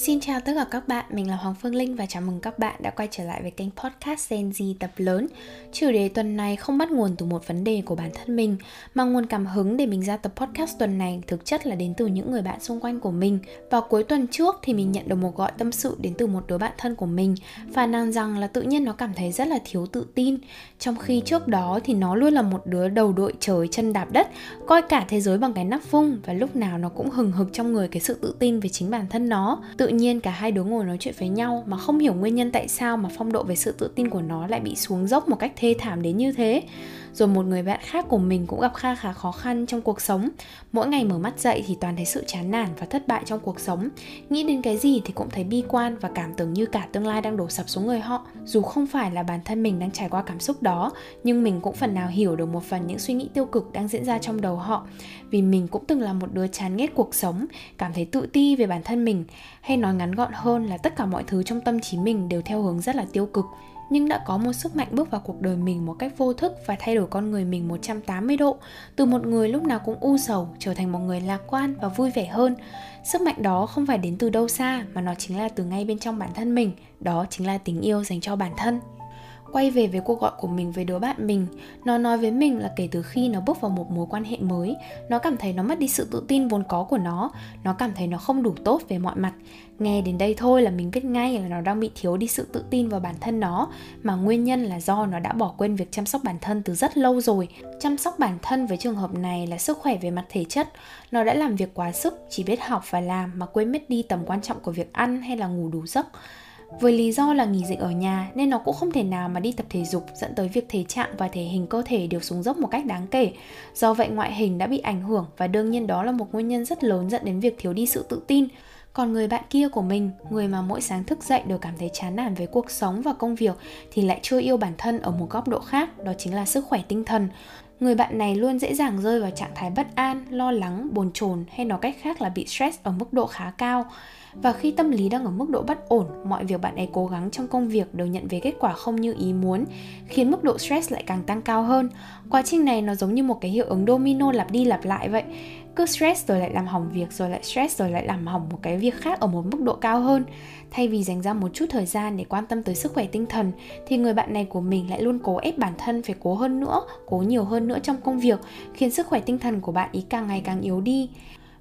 Xin chào tất cả các bạn, mình là Hoàng Phương Linh và chào mừng các bạn đã quay trở lại với kênh podcast Gen Z tập lớn. Chủ đề tuần này không bắt nguồn từ một vấn đề của bản thân mình, mà nguồn cảm hứng để mình ra tập podcast tuần này thực chất là đến từ những người bạn xung quanh của mình. Vào cuối tuần trước thì mình nhận được một gọi tâm sự đến từ một đứa bạn thân của mình, phàn nàn rằng là tự nhiên nó cảm thấy rất là thiếu tự tin, trong khi trước đó thì nó luôn là một đứa đầu đội trời chân đạp đất, coi cả thế giới bằng cái nắp vung và lúc nào nó cũng hừng hực trong người cái sự tự tin về chính bản thân nó. Tự nhiên cả hai đứa ngồi nói chuyện với nhau mà không hiểu nguyên nhân tại sao mà phong độ về sự tự tin của nó lại bị xuống dốc một cách thê thảm đến như thế rồi một người bạn khác của mình cũng gặp kha khá khó khăn trong cuộc sống. Mỗi ngày mở mắt dậy thì toàn thấy sự chán nản và thất bại trong cuộc sống. Nghĩ đến cái gì thì cũng thấy bi quan và cảm tưởng như cả tương lai đang đổ sập xuống người họ. Dù không phải là bản thân mình đang trải qua cảm xúc đó, nhưng mình cũng phần nào hiểu được một phần những suy nghĩ tiêu cực đang diễn ra trong đầu họ. Vì mình cũng từng là một đứa chán ghét cuộc sống, cảm thấy tự ti về bản thân mình, hay nói ngắn gọn hơn là tất cả mọi thứ trong tâm trí mình đều theo hướng rất là tiêu cực nhưng đã có một sức mạnh bước vào cuộc đời mình một cách vô thức và thay đổi con người mình 180 độ, từ một người lúc nào cũng u sầu trở thành một người lạc quan và vui vẻ hơn. Sức mạnh đó không phải đến từ đâu xa mà nó chính là từ ngay bên trong bản thân mình, đó chính là tình yêu dành cho bản thân quay về với cuộc gọi của mình, với đứa bạn mình. Nó nói với mình là kể từ khi nó bước vào một mối quan hệ mới, nó cảm thấy nó mất đi sự tự tin vốn có của nó. Nó cảm thấy nó không đủ tốt về mọi mặt. Nghe đến đây thôi là mình biết ngay là nó đang bị thiếu đi sự tự tin vào bản thân nó, mà nguyên nhân là do nó đã bỏ quên việc chăm sóc bản thân từ rất lâu rồi. Chăm sóc bản thân với trường hợp này là sức khỏe về mặt thể chất. Nó đã làm việc quá sức, chỉ biết học và làm mà quên mất đi tầm quan trọng của việc ăn hay là ngủ đủ giấc với lý do là nghỉ dịch ở nhà nên nó cũng không thể nào mà đi tập thể dục dẫn tới việc thể trạng và thể hình cơ thể đều xuống dốc một cách đáng kể. Do vậy ngoại hình đã bị ảnh hưởng và đương nhiên đó là một nguyên nhân rất lớn dẫn đến việc thiếu đi sự tự tin. Còn người bạn kia của mình, người mà mỗi sáng thức dậy đều cảm thấy chán nản với cuộc sống và công việc thì lại chưa yêu bản thân ở một góc độ khác, đó chính là sức khỏe tinh thần. Người bạn này luôn dễ dàng rơi vào trạng thái bất an, lo lắng, bồn chồn hay nói cách khác là bị stress ở mức độ khá cao và khi tâm lý đang ở mức độ bất ổn, mọi việc bạn ấy cố gắng trong công việc đều nhận về kết quả không như ý muốn, khiến mức độ stress lại càng tăng cao hơn. Quá trình này nó giống như một cái hiệu ứng domino lặp đi lặp lại vậy. Cứ stress rồi lại làm hỏng việc, rồi lại stress rồi lại làm hỏng một cái việc khác ở một mức độ cao hơn. Thay vì dành ra một chút thời gian để quan tâm tới sức khỏe tinh thần, thì người bạn này của mình lại luôn cố ép bản thân phải cố hơn nữa, cố nhiều hơn nữa trong công việc, khiến sức khỏe tinh thần của bạn ý càng ngày càng yếu đi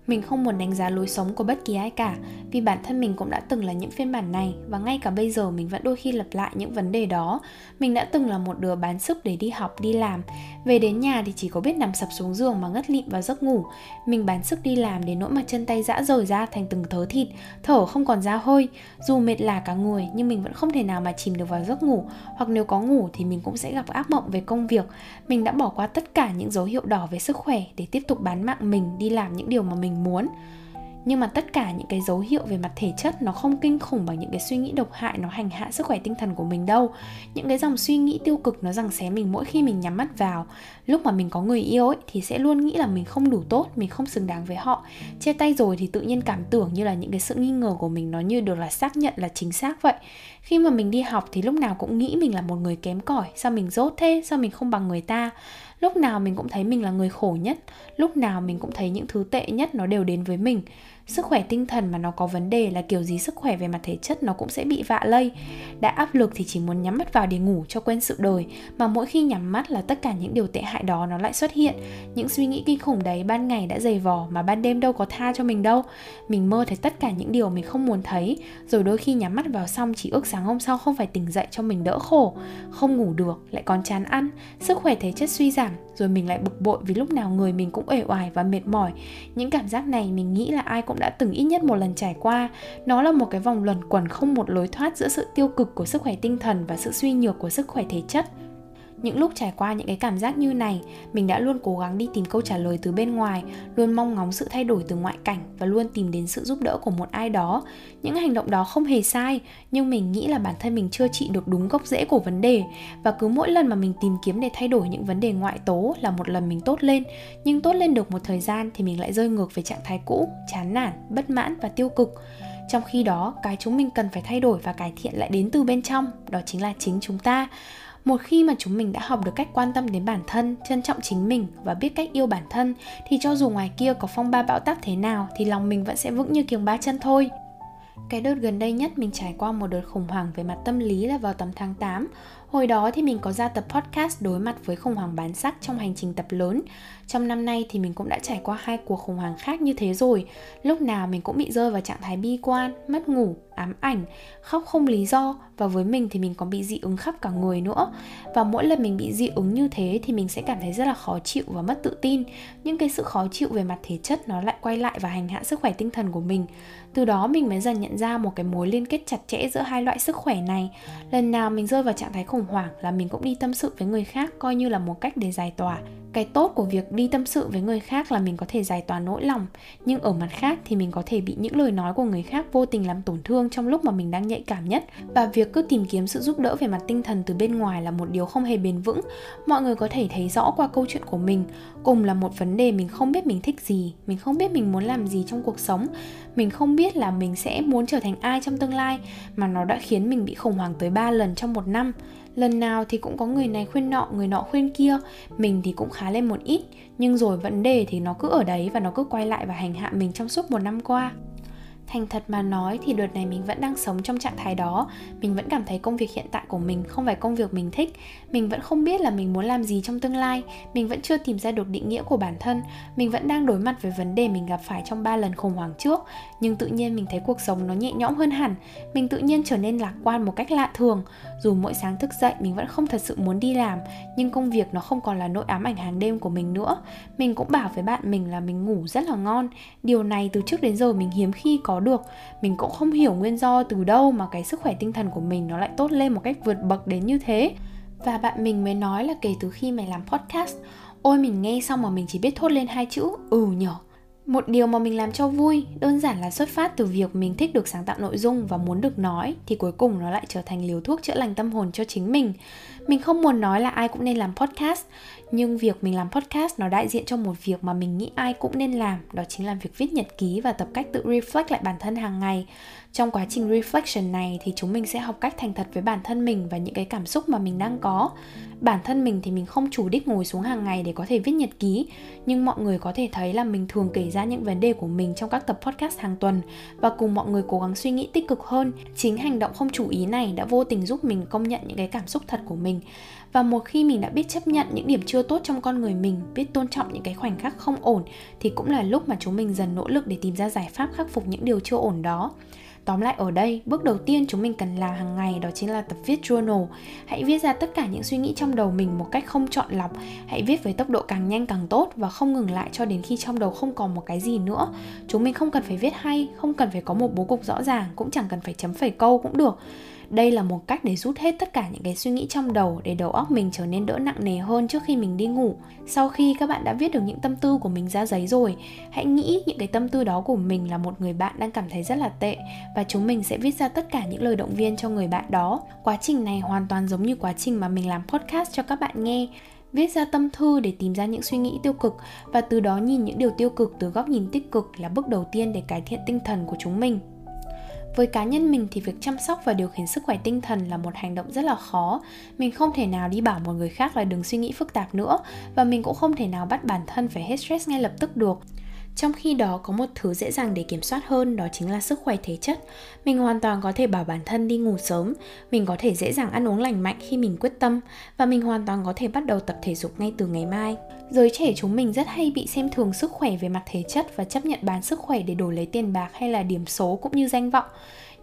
mình không muốn đánh giá lối sống của bất kỳ ai cả vì bản thân mình cũng đã từng là những phiên bản này và ngay cả bây giờ mình vẫn đôi khi lặp lại những vấn đề đó. Mình đã từng là một đứa bán sức để đi học, đi làm. Về đến nhà thì chỉ có biết nằm sập xuống giường mà ngất lịm vào giấc ngủ. Mình bán sức đi làm đến nỗi mà chân tay dã rời ra thành từng thớ thịt, thở không còn ra hơi. Dù mệt lả cả người nhưng mình vẫn không thể nào mà chìm được vào giấc ngủ hoặc nếu có ngủ thì mình cũng sẽ gặp ác mộng về công việc. Mình đã bỏ qua tất cả những dấu hiệu đỏ về sức khỏe để tiếp tục bán mạng mình đi làm những điều mà mình muốn. Nhưng mà tất cả những cái dấu hiệu về mặt thể chất nó không kinh khủng bằng những cái suy nghĩ độc hại, nó hành hạ sức khỏe tinh thần của mình đâu. Những cái dòng suy nghĩ tiêu cực nó rằng xé mình mỗi khi mình nhắm mắt vào. Lúc mà mình có người yêu ấy, thì sẽ luôn nghĩ là mình không đủ tốt, mình không xứng đáng với họ. Chia tay rồi thì tự nhiên cảm tưởng như là những cái sự nghi ngờ của mình nó như được là xác nhận là chính xác vậy. Khi mà mình đi học thì lúc nào cũng nghĩ mình là một người kém cỏi. Sao mình dốt thế? Sao mình không bằng người ta? Lúc nào mình cũng thấy mình là người khổ nhất, lúc nào mình cũng thấy những thứ tệ nhất nó đều đến với mình. Sức khỏe tinh thần mà nó có vấn đề là kiểu gì sức khỏe về mặt thể chất nó cũng sẽ bị vạ lây. Đã áp lực thì chỉ muốn nhắm mắt vào để ngủ cho quên sự đời, mà mỗi khi nhắm mắt là tất cả những điều tệ hại đó nó lại xuất hiện. Những suy nghĩ kinh khủng đấy ban ngày đã dày vò mà ban đêm đâu có tha cho mình đâu. Mình mơ thấy tất cả những điều mình không muốn thấy, rồi đôi khi nhắm mắt vào xong chỉ ước sáng hôm sau không phải tỉnh dậy cho mình đỡ khổ. Không ngủ được, lại còn chán ăn. Sức khỏe thể chất suy giảm rồi mình lại bực bội vì lúc nào người mình cũng uể oải và mệt mỏi. Những cảm giác này mình nghĩ là ai cũng đã từng ít nhất một lần trải qua. Nó là một cái vòng luẩn quẩn không một lối thoát giữa sự tiêu cực của sức khỏe tinh thần và sự suy nhược của sức khỏe thể chất những lúc trải qua những cái cảm giác như này, mình đã luôn cố gắng đi tìm câu trả lời từ bên ngoài, luôn mong ngóng sự thay đổi từ ngoại cảnh và luôn tìm đến sự giúp đỡ của một ai đó. Những hành động đó không hề sai, nhưng mình nghĩ là bản thân mình chưa trị được đúng gốc rễ của vấn đề. Và cứ mỗi lần mà mình tìm kiếm để thay đổi những vấn đề ngoại tố là một lần mình tốt lên. Nhưng tốt lên được một thời gian thì mình lại rơi ngược về trạng thái cũ, chán nản, bất mãn và tiêu cực. Trong khi đó, cái chúng mình cần phải thay đổi và cải thiện lại đến từ bên trong, đó chính là chính chúng ta một khi mà chúng mình đã học được cách quan tâm đến bản thân trân trọng chính mình và biết cách yêu bản thân thì cho dù ngoài kia có phong ba bão táp thế nào thì lòng mình vẫn sẽ vững như kiềng ba chân thôi cái đợt gần đây nhất mình trải qua một đợt khủng hoảng về mặt tâm lý là vào tầm tháng 8 Hồi đó thì mình có ra tập podcast đối mặt với khủng hoảng bán sắc trong hành trình tập lớn. Trong năm nay thì mình cũng đã trải qua hai cuộc khủng hoảng khác như thế rồi. Lúc nào mình cũng bị rơi vào trạng thái bi quan, mất ngủ, ám ảnh, khóc không lý do và với mình thì mình còn bị dị ứng khắp cả người nữa. Và mỗi lần mình bị dị ứng như thế thì mình sẽ cảm thấy rất là khó chịu và mất tự tin. Những cái sự khó chịu về mặt thể chất nó lại quay lại và hành hạ sức khỏe tinh thần của mình. Từ đó mình mới dần nhận ra một cái mối liên kết chặt chẽ giữa hai loại sức khỏe này. Lần nào mình rơi vào trạng thái khủng khủng hoảng là mình cũng đi tâm sự với người khác coi như là một cách để giải tỏa cái tốt của việc đi tâm sự với người khác là mình có thể giải tỏa nỗi lòng. Nhưng ở mặt khác thì mình có thể bị những lời nói của người khác vô tình làm tổn thương trong lúc mà mình đang nhạy cảm nhất. Và việc cứ tìm kiếm sự giúp đỡ về mặt tinh thần từ bên ngoài là một điều không hề bền vững. Mọi người có thể thấy rõ qua câu chuyện của mình, cùng là một vấn đề mình không biết mình thích gì, mình không biết mình muốn làm gì trong cuộc sống. Mình không biết là mình sẽ muốn trở thành ai trong tương lai, mà nó đã khiến mình bị khủng hoảng tới 3 lần trong một năm lần nào thì cũng có người này khuyên nọ, người nọ khuyên kia. Mình thì cũng khá lên một ít, nhưng rồi vấn đề thì nó cứ ở đấy và nó cứ quay lại và hành hạ mình trong suốt một năm qua thành thật mà nói thì đợt này mình vẫn đang sống trong trạng thái đó. Mình vẫn cảm thấy công việc hiện tại của mình không phải công việc mình thích. Mình vẫn không biết là mình muốn làm gì trong tương lai. Mình vẫn chưa tìm ra được định nghĩa của bản thân. Mình vẫn đang đối mặt với vấn đề mình gặp phải trong ba lần khủng hoảng trước. Nhưng tự nhiên mình thấy cuộc sống nó nhẹ nhõm hơn hẳn. Mình tự nhiên trở nên lạc quan một cách lạ thường. Dù mỗi sáng thức dậy, mình vẫn không thật sự muốn đi làm. Nhưng công việc nó không còn là nỗi ám ảnh hàng đêm của mình nữa. Mình cũng bảo với bạn mình là mình ngủ rất là ngon. Điều này từ trước đến giờ mình hiếm khi có được. Mình cũng không hiểu nguyên do từ đâu mà cái sức khỏe tinh thần của mình nó lại tốt lên một cách vượt bậc đến như thế. Và bạn mình mới nói là kể từ khi mày làm podcast, ôi, mình nghe xong mà mình chỉ biết thốt lên hai chữ ừ nhở. Một điều mà mình làm cho vui, đơn giản là xuất phát từ việc mình thích được sáng tạo nội dung và muốn được nói, thì cuối cùng nó lại trở thành liều thuốc chữa lành tâm hồn cho chính mình. Mình không muốn nói là ai cũng nên làm podcast nhưng việc mình làm podcast nó đại diện cho một việc mà mình nghĩ ai cũng nên làm, đó chính là việc viết nhật ký và tập cách tự reflect lại bản thân hàng ngày. Trong quá trình reflection này thì chúng mình sẽ học cách thành thật với bản thân mình và những cái cảm xúc mà mình đang có. Bản thân mình thì mình không chủ đích ngồi xuống hàng ngày để có thể viết nhật ký, nhưng mọi người có thể thấy là mình thường kể ra những vấn đề của mình trong các tập podcast hàng tuần và cùng mọi người cố gắng suy nghĩ tích cực hơn. Chính hành động không chủ ý này đã vô tình giúp mình công nhận những cái cảm xúc thật của mình và một khi mình đã biết chấp nhận những điểm chưa tốt trong con người mình biết tôn trọng những cái khoảnh khắc không ổn thì cũng là lúc mà chúng mình dần nỗ lực để tìm ra giải pháp khắc phục những điều chưa ổn đó Tóm lại ở đây, bước đầu tiên chúng mình cần làm hàng ngày đó chính là tập viết journal. Hãy viết ra tất cả những suy nghĩ trong đầu mình một cách không chọn lọc. Hãy viết với tốc độ càng nhanh càng tốt và không ngừng lại cho đến khi trong đầu không còn một cái gì nữa. Chúng mình không cần phải viết hay, không cần phải có một bố cục rõ ràng, cũng chẳng cần phải chấm phẩy câu cũng được đây là một cách để rút hết tất cả những cái suy nghĩ trong đầu để đầu óc mình trở nên đỡ nặng nề hơn trước khi mình đi ngủ. Sau khi các bạn đã viết được những tâm tư của mình ra giấy rồi, hãy nghĩ những cái tâm tư đó của mình là một người bạn đang cảm thấy rất là tệ và chúng mình sẽ viết ra tất cả những lời động viên cho người bạn đó. Quá trình này hoàn toàn giống như quá trình mà mình làm podcast cho các bạn nghe. Viết ra tâm thư để tìm ra những suy nghĩ tiêu cực và từ đó nhìn những điều tiêu cực từ góc nhìn tích cực là bước đầu tiên để cải thiện tinh thần của chúng mình với cá nhân mình thì việc chăm sóc và điều khiển sức khỏe tinh thần là một hành động rất là khó. Mình không thể nào đi bảo một người khác là đừng suy nghĩ phức tạp nữa và mình cũng không thể nào bắt bản thân phải hết stress ngay lập tức được trong khi đó có một thứ dễ dàng để kiểm soát hơn đó chính là sức khỏe thể chất. Mình hoàn toàn có thể bảo bản thân đi ngủ sớm, mình có thể dễ dàng ăn uống lành mạnh khi mình quyết tâm và mình hoàn toàn có thể bắt đầu tập thể dục ngay từ ngày mai. Giới trẻ chúng mình rất hay bị xem thường sức khỏe về mặt thể chất và chấp nhận bán sức khỏe để đổi lấy tiền bạc hay là điểm số cũng như danh vọng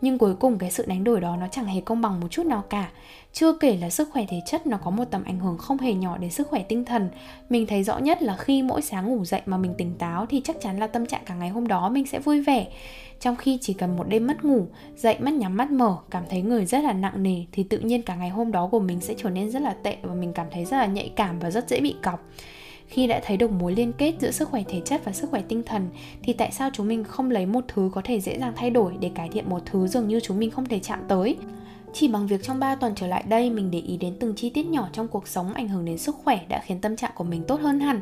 nhưng cuối cùng cái sự đánh đổi đó nó chẳng hề công bằng một chút nào cả chưa kể là sức khỏe thể chất nó có một tầm ảnh hưởng không hề nhỏ đến sức khỏe tinh thần. Mình thấy rõ nhất là khi mỗi sáng ngủ dậy mà mình tỉnh táo thì chắc chắn là tâm trạng cả ngày hôm đó mình sẽ vui vẻ. Trong khi chỉ cần một đêm mất ngủ, dậy mắt nhắm mắt mở, cảm thấy người rất là nặng nề thì tự nhiên cả ngày hôm đó của mình sẽ trở nên rất là tệ và mình cảm thấy rất là nhạy cảm và rất dễ bị cọc. Khi đã thấy được mối liên kết giữa sức khỏe thể chất và sức khỏe tinh thần thì tại sao chúng mình không lấy một thứ có thể dễ dàng thay đổi để cải thiện một thứ dường như chúng mình không thể chạm tới? Chỉ bằng việc trong 3 tuần trở lại đây mình để ý đến từng chi tiết nhỏ trong cuộc sống ảnh hưởng đến sức khỏe đã khiến tâm trạng của mình tốt hơn hẳn.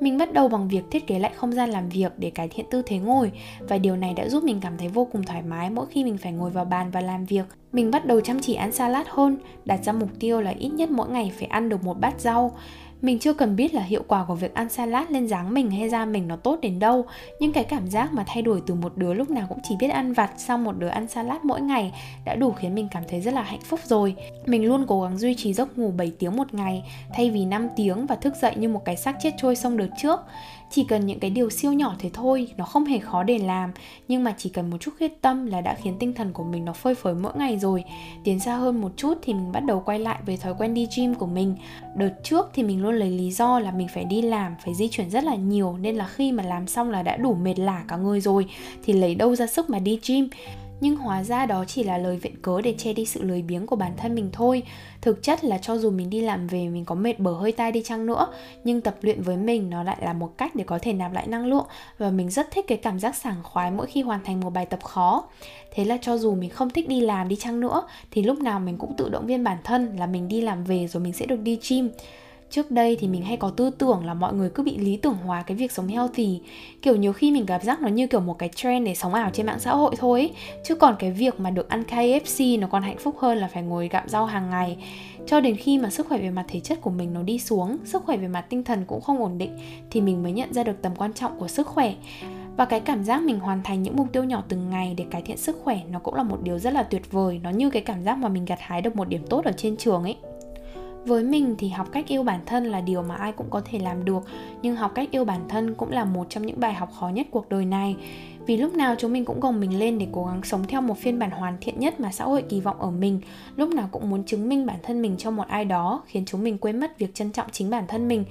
Mình bắt đầu bằng việc thiết kế lại không gian làm việc để cải thiện tư thế ngồi và điều này đã giúp mình cảm thấy vô cùng thoải mái mỗi khi mình phải ngồi vào bàn và làm việc. Mình bắt đầu chăm chỉ ăn salad hơn, đặt ra mục tiêu là ít nhất mỗi ngày phải ăn được một bát rau. Mình chưa cần biết là hiệu quả của việc ăn salad lên dáng mình hay da mình nó tốt đến đâu. Nhưng cái cảm giác mà thay đổi từ một đứa lúc nào cũng chỉ biết ăn vặt sang một đứa ăn salad mỗi ngày đã đủ khiến mình cảm thấy rất là hạnh phúc rồi. Mình luôn cố gắng duy trì giấc ngủ 7 tiếng một ngày, thay vì 5 tiếng và thức dậy như một cái xác chết trôi xong đợt trước chỉ cần những cái điều siêu nhỏ thế thôi, nó không hề khó để làm. Nhưng mà chỉ cần một chút quyết tâm là đã khiến tinh thần của mình nó phơi phới mỗi ngày rồi. Tiến xa hơn một chút thì mình bắt đầu quay lại với thói quen đi gym của mình. Đợt trước thì mình luôn lấy lý do là mình phải đi làm, phải di chuyển rất là nhiều, nên là khi mà làm xong là đã đủ mệt lả cả người rồi, thì lấy đâu ra sức mà đi gym? Nhưng hóa ra đó chỉ là lời viện cớ để che đi sự lười biếng của bản thân mình thôi. Thực chất là cho dù mình đi làm về, mình có mệt bở hơi tai đi chăng nữa, nhưng tập luyện với mình nó lại là một cách để có thể nạp lại năng lượng và mình rất thích cái cảm giác sảng khoái mỗi khi hoàn thành một bài tập khó. Thế là cho dù mình không thích đi làm đi chăng nữa, thì lúc nào mình cũng tự động viên bản thân là mình đi làm về rồi mình sẽ được đi gym trước đây thì mình hay có tư tưởng là mọi người cứ bị lý tưởng hóa cái việc sống healthy. Kiểu nhiều khi mình cảm giác nó như kiểu một cái trend để sống ảo trên mạng xã hội thôi ấy. chứ còn cái việc mà được ăn KFC nó còn hạnh phúc hơn là phải ngồi gặm rau hàng ngày. Cho đến khi mà sức khỏe về mặt thể chất của mình nó đi xuống, sức khỏe về mặt tinh thần cũng không ổn định, thì mình mới nhận ra được tầm quan trọng của sức khỏe. Và cái cảm giác mình hoàn thành những mục tiêu nhỏ từng ngày để cải thiện sức khỏe nó cũng là một điều rất là tuyệt vời. Nó như cái cảm giác mà mình gặt hái được một điểm tốt ở trên trường ấy với mình thì học cách yêu bản thân là điều mà ai cũng có thể làm được, nhưng học cách yêu bản thân cũng là một trong những bài học khó nhất cuộc đời này vì lúc nào chúng mình cũng gồng mình lên để cố gắng sống theo một phiên bản hoàn thiện nhất mà xã hội kỳ vọng ở mình. Lúc nào cũng muốn chứng minh bản thân mình cho một ai đó, khiến chúng mình quên mất việc trân trọng chính bản thân mình.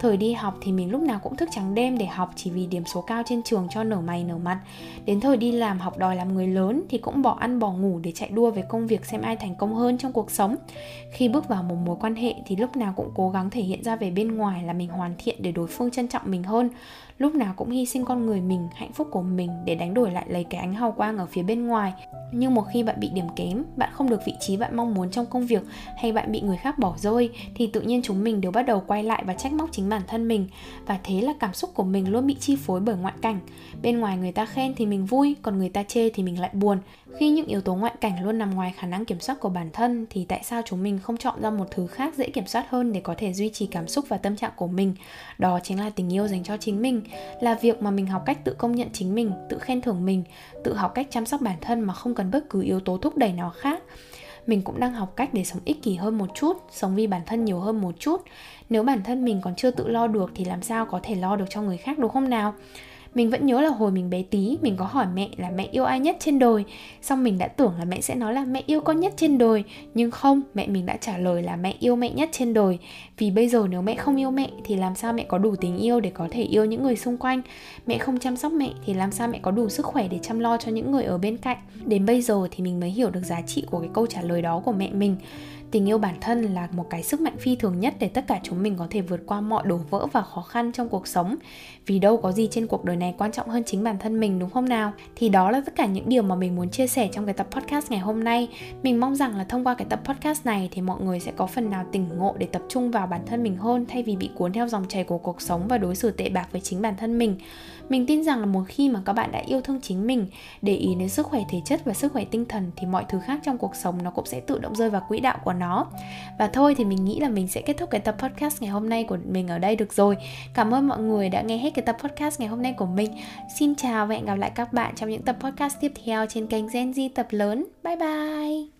Thời đi học thì mình lúc nào cũng thức trắng đêm để học chỉ vì điểm số cao trên trường cho nở mày, nở mặt. Đến thời đi làm, học đòi làm người lớn thì cũng bỏ ăn, bỏ ngủ để chạy đua với công việc xem ai thành công hơn trong cuộc sống. Khi bước vào một mối quan hệ thì lúc nào cũng cố gắng thể hiện ra về bên ngoài là mình hoàn thiện để đối phương trân trọng mình hơn lúc nào cũng hy sinh con người mình, hạnh phúc của mình để đánh đổi lại lấy cái ánh hào quang ở phía bên ngoài. Nhưng một khi bạn bị điểm kém, bạn không được vị trí bạn mong muốn trong công việc hay bạn bị người khác bỏ rơi, thì tự nhiên chúng mình đều bắt đầu quay lại và trách móc chính bản thân mình. Và thế là cảm xúc của mình luôn bị chi phối bởi ngoại cảnh. Bên ngoài người ta khen thì mình vui, còn người ta chê thì mình lại buồn khi những yếu tố ngoại cảnh luôn nằm ngoài khả năng kiểm soát của bản thân, thì tại sao chúng mình không chọn ra một thứ khác dễ kiểm soát hơn để có thể duy trì cảm xúc và tâm trạng của mình? Đó chính là tình yêu dành cho chính mình, là việc mà mình học cách tự công nhận chính mình, tự khen thưởng mình, tự học cách chăm sóc bản thân mà không cần bất cứ yếu tố thúc đẩy nào khác. Mình cũng đang học cách để sống ích kỷ hơn một chút, sống vì bản thân nhiều hơn một chút. Nếu bản thân mình còn chưa tự lo được thì làm sao có thể lo được cho người khác, đúng không nào? Mình vẫn nhớ là hồi mình bé tí, mình có hỏi mẹ là mẹ yêu ai nhất trên đời xong mình đã tưởng là mẹ sẽ nói là mẹ yêu con nhất trên đời nhưng không, mẹ mình đã trả lời là mẹ yêu mẹ nhất trên đời vì bây giờ nếu mẹ không yêu mẹ thì làm sao mẹ có đủ tình yêu để có thể yêu những người xung quanh? Mẹ không chăm sóc mẹ thì làm sao mẹ có đủ sức khỏe để chăm lo cho những người ở bên cạnh? Đến bây giờ thì mình mới hiểu được giá trị của cái câu trả lời đó của mẹ mình tình yêu bản thân là một cái sức mạnh phi thường nhất để tất cả chúng mình có thể vượt qua mọi đổ vỡ và khó khăn trong cuộc sống. Vì đâu có gì trên cuộc đời này quan trọng hơn chính bản thân mình, đúng không nào? Thì đó là tất cả những điều mà mình muốn chia sẻ trong cái tập podcast ngày hôm nay. Mình mong rằng là thông qua cái tập podcast này thì mọi người sẽ có phần nào tỉnh ngộ để tập trung vào bản thân mình hơn, thay vì bị cuốn theo dòng chảy của cuộc sống và đối xử tệ bạc với chính bản thân mình. Mình tin rằng là một khi mà các bạn đã yêu thương chính mình, để ý đến sức khỏe thể chất và sức khỏe tinh thần thì mọi thứ khác trong cuộc sống nó cũng sẽ tự động rơi vào quỹ đạo của nó. Và thôi thì mình nghĩ là mình sẽ kết thúc cái tập podcast ngày hôm nay của mình ở đây được rồi. Cảm ơn mọi người đã nghe hết cái tập podcast ngày hôm nay của mình. Xin chào và hẹn gặp lại các bạn trong những tập podcast tiếp theo trên kênh Gen Z tập lớn. Bye bye!